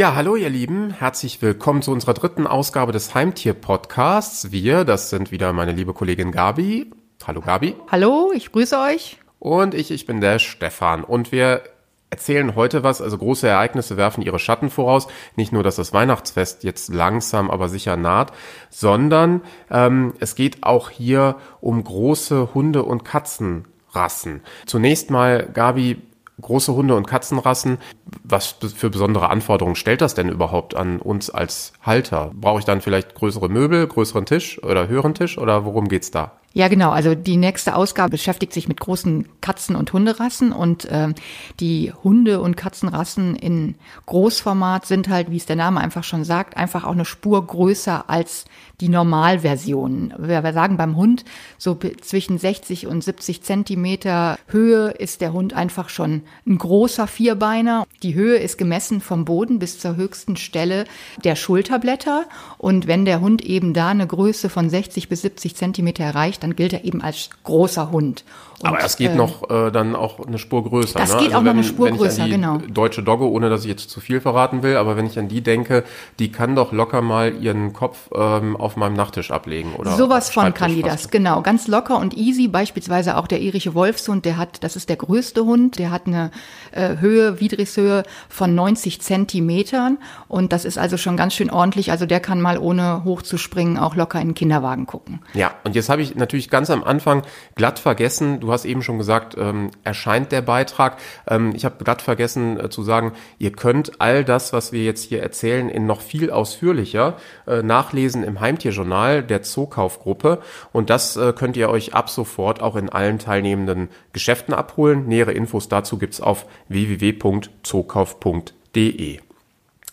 Ja, hallo ihr Lieben, herzlich willkommen zu unserer dritten Ausgabe des Heimtier-Podcasts. Wir, das sind wieder meine liebe Kollegin Gabi. Hallo Gabi. Hallo, ich grüße euch. Und ich, ich bin der Stefan. Und wir erzählen heute was, also große Ereignisse werfen ihre Schatten voraus. Nicht nur, dass das Weihnachtsfest jetzt langsam, aber sicher naht, sondern ähm, es geht auch hier um große Hunde- und Katzenrassen. Zunächst mal, Gabi, große Hunde- und Katzenrassen. Was für besondere Anforderungen stellt das denn überhaupt an uns als Halter? Brauche ich dann vielleicht größere Möbel, größeren Tisch oder höheren Tisch oder worum geht's da? Ja, genau. Also die nächste Ausgabe beschäftigt sich mit großen Katzen- und Hunderassen und äh, die Hunde- und Katzenrassen in Großformat sind halt, wie es der Name einfach schon sagt, einfach auch eine Spur größer als die Normalversion. Wir, sagen beim Hund so zwischen 60 und 70 Zentimeter Höhe ist der Hund einfach schon ein großer Vierbeiner. Die Höhe ist gemessen vom Boden bis zur höchsten Stelle der Schulterblätter und wenn der Hund eben da eine Größe von 60 bis 70 Zentimeter erreicht, dann gilt er eben als großer Hund. Und, Aber es geht äh, noch äh, dann auch eine Spur größer. Das ne? geht also auch wenn, noch eine Spur größer, genau. Deutsche Dogge, ohne dass ich jetzt zu viel verraten will, aber wenn ich an die denke, die kann doch locker mal ihren Kopf ähm, auf meinem Nachttisch ablegen, oder? Sowas von kann die das, genau. Ganz locker und easy. Beispielsweise auch der irische Wolfshund, der hat, das ist der größte Hund, der hat eine äh, Höhe, Widrigshöhe von 90 Zentimetern und das ist also schon ganz schön ordentlich. Also der kann mal ohne hochzuspringen auch locker in den Kinderwagen gucken. Ja, und jetzt habe ich natürlich ganz am Anfang glatt vergessen, du hast eben schon gesagt, ähm, erscheint der Beitrag. Ähm, ich habe gerade vergessen äh, zu sagen, ihr könnt all das, was wir jetzt hier erzählen, in noch viel ausführlicher äh, nachlesen im Heimtierjournal der Zookaufgruppe. Und das äh, könnt ihr euch ab sofort auch in allen teilnehmenden Geschäften abholen. Nähere Infos dazu gibt's auf www.zookauf.de.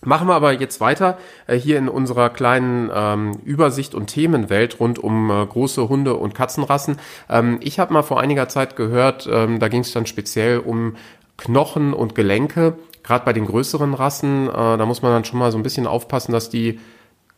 Machen wir aber jetzt weiter äh, hier in unserer kleinen ähm, Übersicht und Themenwelt rund um äh, große Hunde und Katzenrassen. Ähm, ich habe mal vor einiger Zeit gehört, ähm, da ging es dann speziell um Knochen und Gelenke. Gerade bei den größeren Rassen, äh, da muss man dann schon mal so ein bisschen aufpassen, dass die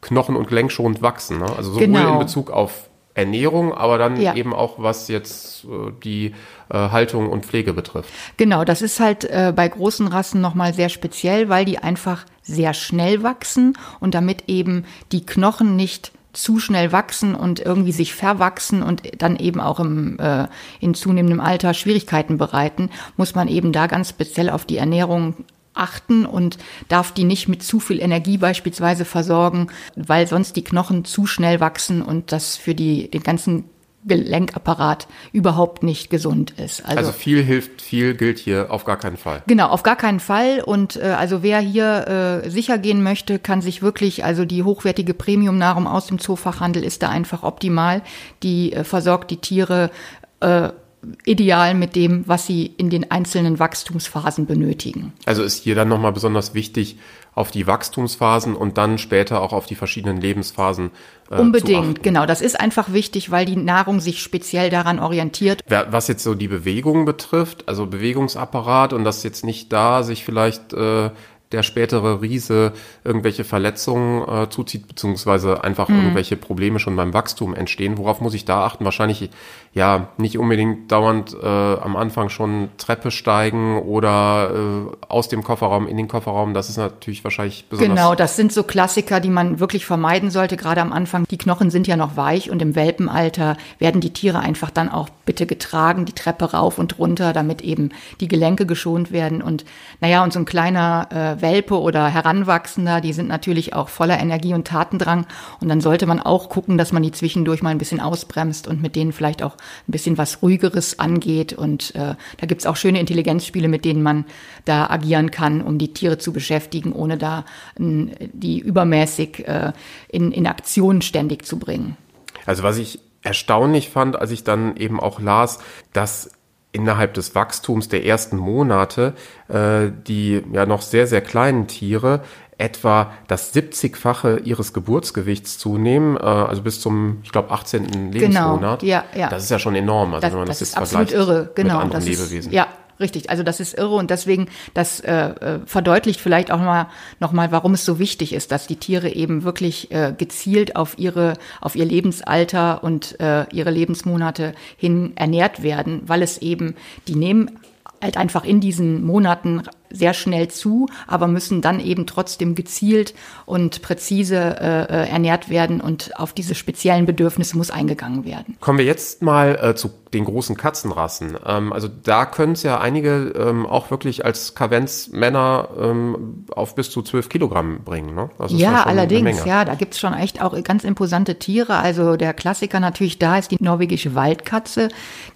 Knochen und Gelenk wachsen. Ne? Also sowohl genau. in Bezug auf Ernährung, aber dann ja. eben auch, was jetzt äh, die äh, Haltung und Pflege betrifft. Genau, das ist halt äh, bei großen Rassen nochmal sehr speziell, weil die einfach sehr schnell wachsen und damit eben die Knochen nicht zu schnell wachsen und irgendwie sich verwachsen und dann eben auch im, äh, in zunehmendem Alter Schwierigkeiten bereiten, muss man eben da ganz speziell auf die Ernährung achten und darf die nicht mit zu viel Energie beispielsweise versorgen, weil sonst die Knochen zu schnell wachsen und das für die, den ganzen Gelenkapparat überhaupt nicht gesund ist. Also, also, viel hilft, viel gilt hier auf gar keinen Fall. Genau, auf gar keinen Fall. Und äh, also wer hier äh, sicher gehen möchte, kann sich wirklich, also die hochwertige Premium-Nahrung aus dem Zoofachhandel ist da einfach optimal. Die äh, versorgt die Tiere äh, ideal mit dem, was sie in den einzelnen Wachstumsphasen benötigen. Also ist hier dann nochmal besonders wichtig, auf die Wachstumsphasen und dann später auch auf die verschiedenen Lebensphasen. Äh, Unbedingt, genau. Das ist einfach wichtig, weil die Nahrung sich speziell daran orientiert. Was jetzt so die Bewegung betrifft, also Bewegungsapparat und das jetzt nicht da sich vielleicht äh, der spätere Riese irgendwelche Verletzungen äh, zuzieht, beziehungsweise einfach mhm. irgendwelche Probleme schon beim Wachstum entstehen. Worauf muss ich da achten? Wahrscheinlich ja nicht unbedingt dauernd äh, am Anfang schon Treppe steigen oder äh, aus dem Kofferraum in den Kofferraum. Das ist natürlich wahrscheinlich besonders. Genau, das sind so Klassiker, die man wirklich vermeiden sollte, gerade am Anfang. Die Knochen sind ja noch weich und im Welpenalter werden die Tiere einfach dann auch bitte getragen, die Treppe rauf und runter, damit eben die Gelenke geschont werden. Und naja, und so ein kleiner äh, Welpe oder Heranwachsender, die sind natürlich auch voller Energie und Tatendrang. Und dann sollte man auch gucken, dass man die zwischendurch mal ein bisschen ausbremst und mit denen vielleicht auch ein bisschen was Ruhigeres angeht. Und äh, da gibt's auch schöne Intelligenzspiele, mit denen man da agieren kann, um die Tiere zu beschäftigen, ohne da äh, die übermäßig äh, in, in Aktion ständig zu bringen. Also was ich erstaunlich fand, als ich dann eben auch las, dass innerhalb des Wachstums der ersten Monate äh, die ja noch sehr, sehr kleinen Tiere etwa das 70-fache ihres Geburtsgewichts zunehmen, äh, also bis zum, ich glaube, 18. Lebensmonat. Genau, ja, ja. Das ist ja schon enorm, also das, wenn man das, das jetzt ist absolut irre, genau. Mit anderen das Lebewesen. Ist, ja, Richtig, also das ist irre und deswegen, das äh, äh, verdeutlicht vielleicht auch mal nochmal, warum es so wichtig ist, dass die Tiere eben wirklich äh, gezielt auf ihre, auf ihr Lebensalter und äh, ihre Lebensmonate hin ernährt werden, weil es eben, die nehmen halt einfach in diesen Monaten sehr schnell zu, aber müssen dann eben trotzdem gezielt und präzise äh, äh, ernährt werden und auf diese speziellen Bedürfnisse muss eingegangen werden. Kommen wir jetzt mal äh, zu den großen Katzenrassen. Ähm, also da können es ja einige ähm, auch wirklich als Kavenzmänner ähm, auf bis zu zwölf Kilogramm bringen. Ne? ja, allerdings, ja, da gibt's schon echt auch ganz imposante Tiere. Also der Klassiker natürlich da ist die norwegische Waldkatze,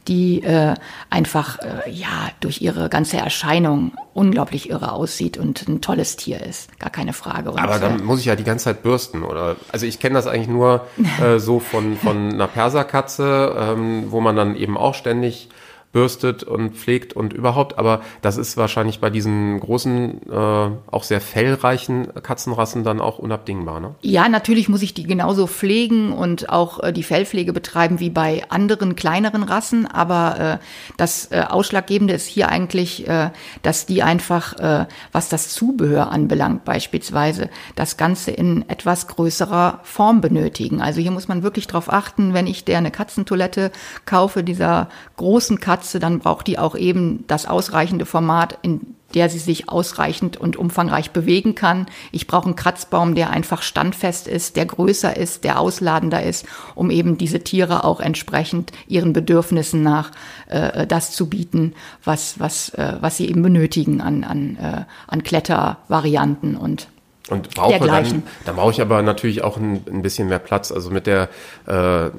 die äh, einfach äh, ja durch ihre ganze Erscheinung unglaublich irre aussieht und ein tolles Tier ist, gar keine Frage. Und Aber dann muss ich ja die ganze Zeit bürsten, oder? Also ich kenne das eigentlich nur äh, so von von einer Perserkatze, ähm, wo man dann eben auch ständig bürstet und pflegt und überhaupt. Aber das ist wahrscheinlich bei diesen großen, äh, auch sehr fellreichen Katzenrassen dann auch unabdingbar. Ne? Ja, natürlich muss ich die genauso pflegen und auch äh, die Fellpflege betreiben wie bei anderen kleineren Rassen. Aber äh, das äh, Ausschlaggebende ist hier eigentlich, äh, dass die einfach, äh, was das Zubehör anbelangt beispielsweise, das Ganze in etwas größerer Form benötigen. Also hier muss man wirklich darauf achten, wenn ich der eine Katzentoilette kaufe, dieser großen Katze, Katze, dann braucht die auch eben das ausreichende Format, in der sie sich ausreichend und umfangreich bewegen kann. Ich brauche einen Kratzbaum, der einfach standfest ist, der größer ist, der ausladender ist, um eben diese Tiere auch entsprechend ihren Bedürfnissen nach äh, das zu bieten, was, was, äh, was sie eben benötigen an, an, äh, an Klettervarianten und und brauche dann, dann brauche ich aber natürlich auch ein, ein bisschen mehr Platz. Also mit der äh,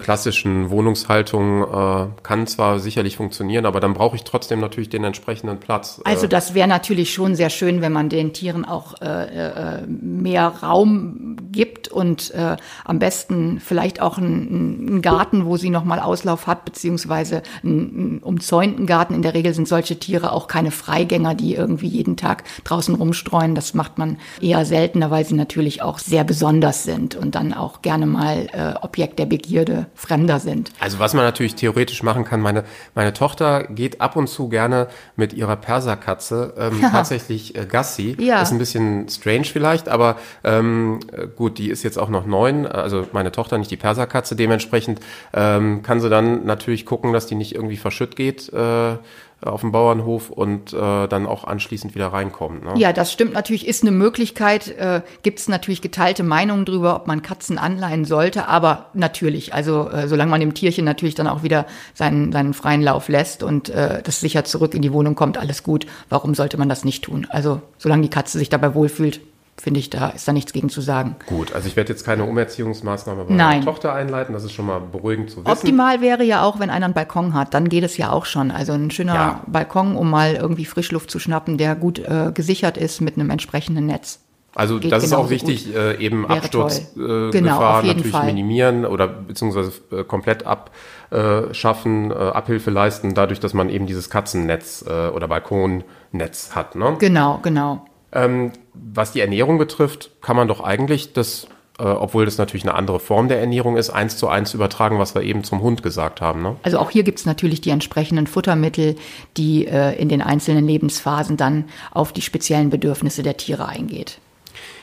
klassischen Wohnungshaltung äh, kann zwar sicherlich funktionieren, aber dann brauche ich trotzdem natürlich den entsprechenden Platz. Also das wäre natürlich schon sehr schön, wenn man den Tieren auch äh, äh, mehr Raum gibt und äh, am besten vielleicht auch einen, einen Garten, wo sie nochmal Auslauf hat, beziehungsweise einen, einen umzäunten Garten. In der Regel sind solche Tiere auch keine Freigänger, die irgendwie jeden Tag draußen rumstreuen. Das macht man eher seltener, weil sie natürlich auch sehr besonders sind und dann auch gerne mal äh, Objekt der Begierde Fremder sind. Also was man natürlich theoretisch machen kann, meine, meine Tochter geht ab und zu gerne mit ihrer Perserkatze ähm, ja. tatsächlich äh, Gassi. Ja. Ist ein bisschen strange vielleicht, aber ähm, gut, die ist jetzt auch noch neun, also meine Tochter, nicht die Perserkatze. Dementsprechend ähm, kann sie dann natürlich gucken, dass die nicht irgendwie verschütt geht. Äh, auf dem Bauernhof und äh, dann auch anschließend wieder reinkommen. Ne? Ja, das stimmt natürlich, ist eine Möglichkeit. Äh, Gibt es natürlich geteilte Meinungen drüber, ob man Katzen anleihen sollte, aber natürlich, also äh, solange man dem Tierchen natürlich dann auch wieder seinen, seinen freien Lauf lässt und äh, das sicher zurück in die Wohnung kommt, alles gut. Warum sollte man das nicht tun? Also solange die Katze sich dabei wohlfühlt, finde ich, da ist da nichts gegen zu sagen. Gut, also ich werde jetzt keine Umerziehungsmaßnahme bei meiner Tochter einleiten, das ist schon mal beruhigend zu wissen. Optimal wäre ja auch, wenn einer einen Balkon hat, dann geht es ja auch schon. Also ein schöner ja. Balkon, um mal irgendwie Frischluft zu schnappen, der gut äh, gesichert ist mit einem entsprechenden Netz. Also Geht das ist auch wichtig, äh, eben Absturzgefahr äh, genau, natürlich Fall. minimieren oder beziehungsweise äh, komplett abschaffen, äh, Abhilfe leisten, dadurch, dass man eben dieses Katzennetz äh, oder Balkonnetz hat. Ne? Genau, genau. Ähm, was die Ernährung betrifft, kann man doch eigentlich das, äh, obwohl das natürlich eine andere Form der Ernährung ist, eins zu eins übertragen, was wir eben zum Hund gesagt haben. Ne? Also auch hier gibt es natürlich die entsprechenden Futtermittel, die äh, in den einzelnen Lebensphasen dann auf die speziellen Bedürfnisse der Tiere eingeht.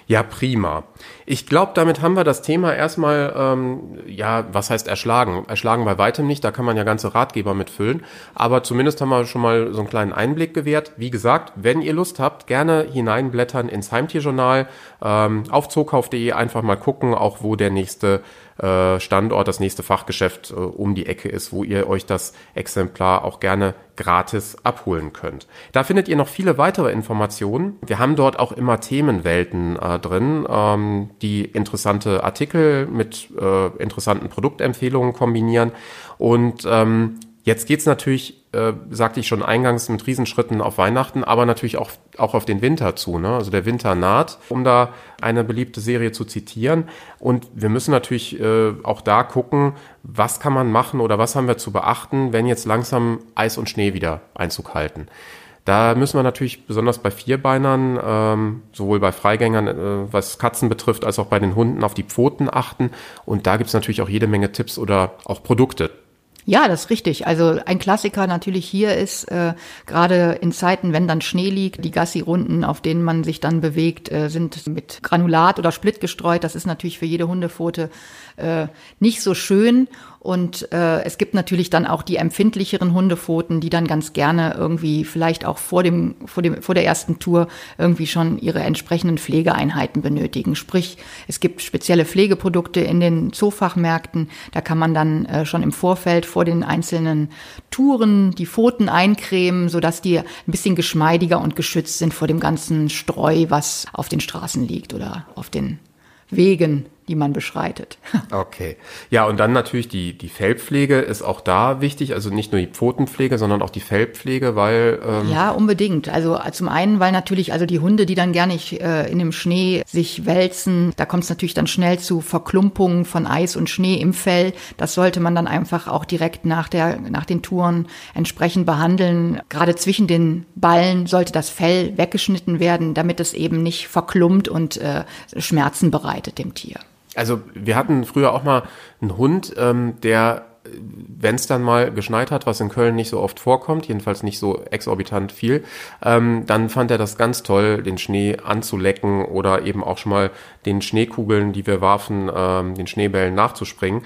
Ja, prima. Ich glaube, damit haben wir das Thema erstmal, ähm, ja, was heißt erschlagen? Erschlagen bei weitem nicht, da kann man ja ganze Ratgeber mitfüllen. Aber zumindest haben wir schon mal so einen kleinen Einblick gewährt. Wie gesagt, wenn ihr Lust habt, gerne hineinblättern ins Heimtierjournal, ähm, auf zookauf.de einfach mal gucken, auch wo der nächste äh, Standort, das nächste Fachgeschäft äh, um die Ecke ist, wo ihr euch das Exemplar auch gerne gratis abholen könnt. Da findet ihr noch viele weitere Informationen. Wir haben dort auch immer Themenwelten äh, drin, ähm, die interessante Artikel mit äh, interessanten Produktempfehlungen kombinieren. Und ähm, Jetzt geht's natürlich, äh, sagte ich schon eingangs, mit Riesenschritten auf Weihnachten, aber natürlich auch, auch auf den Winter zu. Ne? Also der Winter naht, um da eine beliebte Serie zu zitieren. Und wir müssen natürlich äh, auch da gucken, was kann man machen oder was haben wir zu beachten, wenn jetzt langsam Eis und Schnee wieder Einzug halten. Da müssen wir natürlich besonders bei Vierbeinern, ähm, sowohl bei Freigängern, äh, was Katzen betrifft, als auch bei den Hunden auf die Pfoten achten. Und da gibt's natürlich auch jede Menge Tipps oder auch Produkte, ja, das ist richtig. Also ein Klassiker natürlich hier ist, äh, gerade in Zeiten, wenn dann Schnee liegt, die Gassi-Runden, auf denen man sich dann bewegt, äh, sind mit Granulat oder Split gestreut. Das ist natürlich für jede Hundepfote äh, nicht so schön. Und äh, es gibt natürlich dann auch die empfindlicheren Hundepfoten, die dann ganz gerne irgendwie vielleicht auch vor dem, vor dem, vor der ersten Tour irgendwie schon ihre entsprechenden Pflegeeinheiten benötigen. Sprich, es gibt spezielle Pflegeprodukte in den Zoofachmärkten. Da kann man dann äh, schon im Vorfeld vor den einzelnen Touren die Pfoten eincremen, sodass die ein bisschen geschmeidiger und geschützt sind vor dem ganzen Streu, was auf den Straßen liegt oder auf den Wegen die man beschreitet. Okay. Ja, und dann natürlich die, die Fellpflege ist auch da wichtig, also nicht nur die Pfotenpflege, sondern auch die Fellpflege, weil. Ähm ja, unbedingt. Also zum einen, weil natürlich, also die Hunde, die dann gerne äh, in dem Schnee sich wälzen, da kommt es natürlich dann schnell zu Verklumpungen von Eis und Schnee im Fell. Das sollte man dann einfach auch direkt nach, der, nach den Touren entsprechend behandeln. Gerade zwischen den Ballen sollte das Fell weggeschnitten werden, damit es eben nicht verklumpt und äh, Schmerzen bereitet dem Tier. Also wir hatten früher auch mal einen Hund, ähm, der, wenn es dann mal geschneit hat, was in Köln nicht so oft vorkommt, jedenfalls nicht so exorbitant viel, ähm, dann fand er das ganz toll, den Schnee anzulecken oder eben auch schon mal den Schneekugeln, die wir warfen, ähm, den Schneebällen nachzuspringen.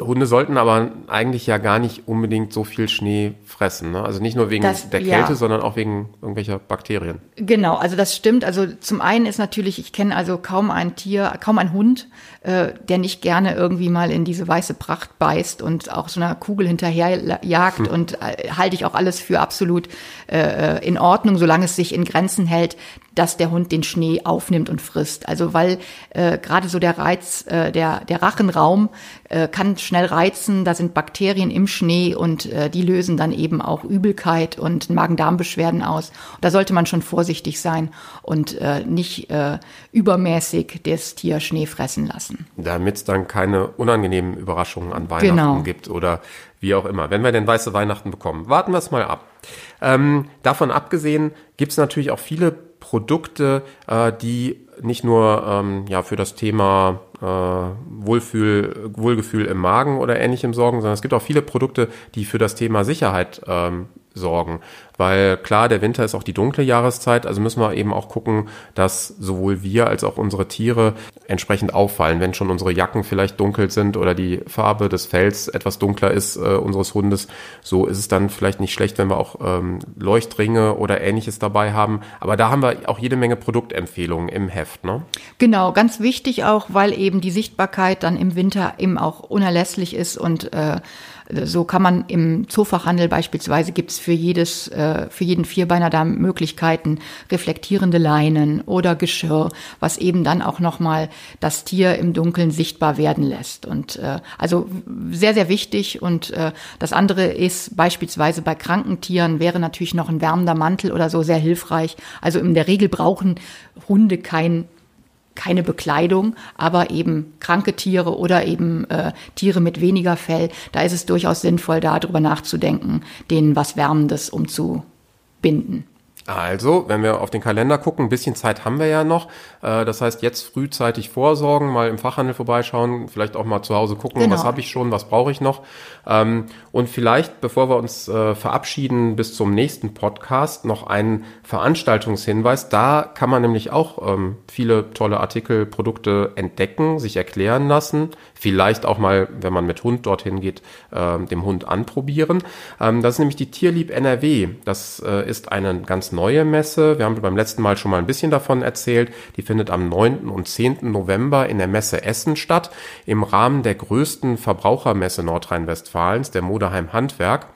Hunde sollten aber eigentlich ja gar nicht unbedingt so viel Schnee fressen. Ne? Also nicht nur wegen das, der Kälte, ja. sondern auch wegen irgendwelcher Bakterien. Genau, also das stimmt. Also zum einen ist natürlich, ich kenne also kaum ein Tier, kaum ein Hund, äh, der nicht gerne irgendwie mal in diese weiße Pracht beißt und auch so einer Kugel hinterherjagt. Hm. Und äh, halte ich auch alles für absolut äh, äh, in Ordnung, solange es sich in Grenzen hält dass der Hund den Schnee aufnimmt und frisst. Also weil äh, gerade so der Reiz, äh, der, der Rachenraum äh, kann schnell reizen, da sind Bakterien im Schnee und äh, die lösen dann eben auch Übelkeit und Magen-Darm-Beschwerden aus. Da sollte man schon vorsichtig sein und äh, nicht äh, übermäßig das Tier Schnee fressen lassen. Damit es dann keine unangenehmen Überraschungen an Weihnachten genau. gibt oder wie auch immer. Wenn wir denn weiße Weihnachten bekommen, warten wir es mal ab. Ähm, davon abgesehen gibt es natürlich auch viele Produkte, äh, die nicht nur ähm, ja für das Thema äh, Wohlfühl, Wohlgefühl im Magen oder ähnlichem sorgen, sondern es gibt auch viele Produkte, die für das Thema Sicherheit ähm, sorgen. Weil klar, der Winter ist auch die dunkle Jahreszeit, also müssen wir eben auch gucken, dass sowohl wir als auch unsere Tiere entsprechend auffallen. Wenn schon unsere Jacken vielleicht dunkel sind oder die Farbe des Fells etwas dunkler ist äh, unseres Hundes, so ist es dann vielleicht nicht schlecht, wenn wir auch ähm, Leuchtringe oder ähnliches dabei haben. Aber da haben wir auch jede Menge Produktempfehlungen im Heft. Ne? Genau, ganz wichtig auch, weil eben die Sichtbarkeit dann im Winter eben auch unerlässlich ist und äh, so kann man im Zoofachhandel beispielsweise gibt's für jedes, äh, für jeden Vierbeiner da Möglichkeiten, reflektierende Leinen oder Geschirr, was eben dann auch nochmal das Tier im Dunkeln sichtbar werden lässt. Und äh, also sehr, sehr wichtig. Und äh, das andere ist beispielsweise bei kranken Tieren wäre natürlich noch ein wärmender Mantel oder so sehr hilfreich. Also in der Regel brauchen Hunde kein keine Bekleidung, aber eben kranke Tiere oder eben äh, Tiere mit weniger Fell, da ist es durchaus sinnvoll, darüber nachzudenken, denen was Wärmendes umzubinden. Also, wenn wir auf den Kalender gucken, ein bisschen Zeit haben wir ja noch. Äh, das heißt, jetzt frühzeitig vorsorgen, mal im Fachhandel vorbeischauen, vielleicht auch mal zu Hause gucken, genau. was habe ich schon, was brauche ich noch. Ähm, und vielleicht, bevor wir uns äh, verabschieden bis zum nächsten Podcast, noch einen Veranstaltungshinweis. Da kann man nämlich auch ähm, viele tolle Artikel, Produkte entdecken, sich erklären lassen. Vielleicht auch mal, wenn man mit Hund dorthin geht, ähm, dem Hund anprobieren. Das ist nämlich die Tierlieb NRW. Das äh, ist eine ganz neue Messe. Wir haben beim letzten Mal schon mal ein bisschen davon erzählt. Die findet am 9. und 10. November in der Messe Essen statt, im Rahmen der größten Verbrauchermesse Nordrhein-Westfalens, der Moderheim Handwerk.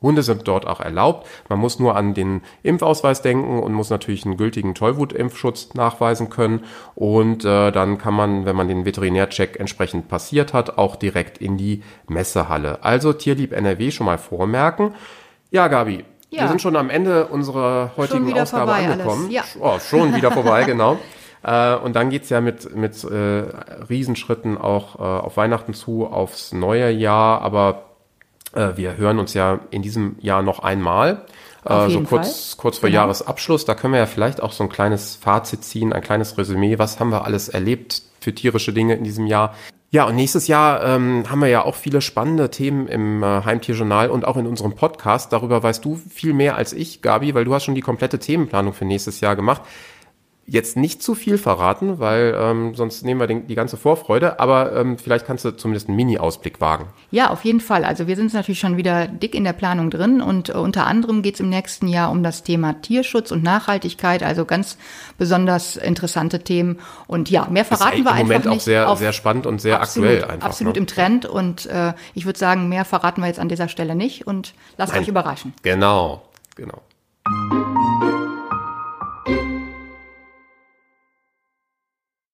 Hunde sind dort auch erlaubt. Man muss nur an den Impfausweis denken und muss natürlich einen gültigen Tollwutimpfschutz nachweisen können. Und äh, dann kann man, wenn man den Veterinärcheck entsprechend passiert hat, auch direkt in die Messehalle. Also Tierlieb NRW schon mal vormerken. Ja, Gabi, ja. Wir sind schon am Ende unserer heutigen Ausgabe angekommen. Ja. Oh, schon wieder vorbei, genau. Äh, und dann geht's ja mit, mit äh, Riesenschritten auch äh, auf Weihnachten zu, aufs neue Jahr. Aber äh, wir hören uns ja in diesem Jahr noch einmal. Äh, so kurz, Fall. kurz vor genau. Jahresabschluss. Da können wir ja vielleicht auch so ein kleines Fazit ziehen, ein kleines Resümee. Was haben wir alles erlebt für tierische Dinge in diesem Jahr? Ja, und nächstes Jahr ähm, haben wir ja auch viele spannende Themen im äh, Heimtierjournal und auch in unserem Podcast. Darüber weißt du viel mehr als ich, Gabi, weil du hast schon die komplette Themenplanung für nächstes Jahr gemacht. Jetzt nicht zu viel verraten, weil ähm, sonst nehmen wir den, die ganze Vorfreude, aber ähm, vielleicht kannst du zumindest einen Mini-Ausblick wagen. Ja, auf jeden Fall. Also wir sind natürlich schon wieder dick in der Planung drin und äh, unter anderem geht es im nächsten Jahr um das Thema Tierschutz und Nachhaltigkeit, also ganz besonders interessante Themen. Und ja, mehr verraten wir im Moment einfach auch nicht. sehr, Auf- sehr spannend und sehr absolut, aktuell einfach. Absolut ne? im Trend und äh, ich würde sagen, mehr verraten wir jetzt an dieser Stelle nicht und lasst Nein. euch überraschen. Genau, genau.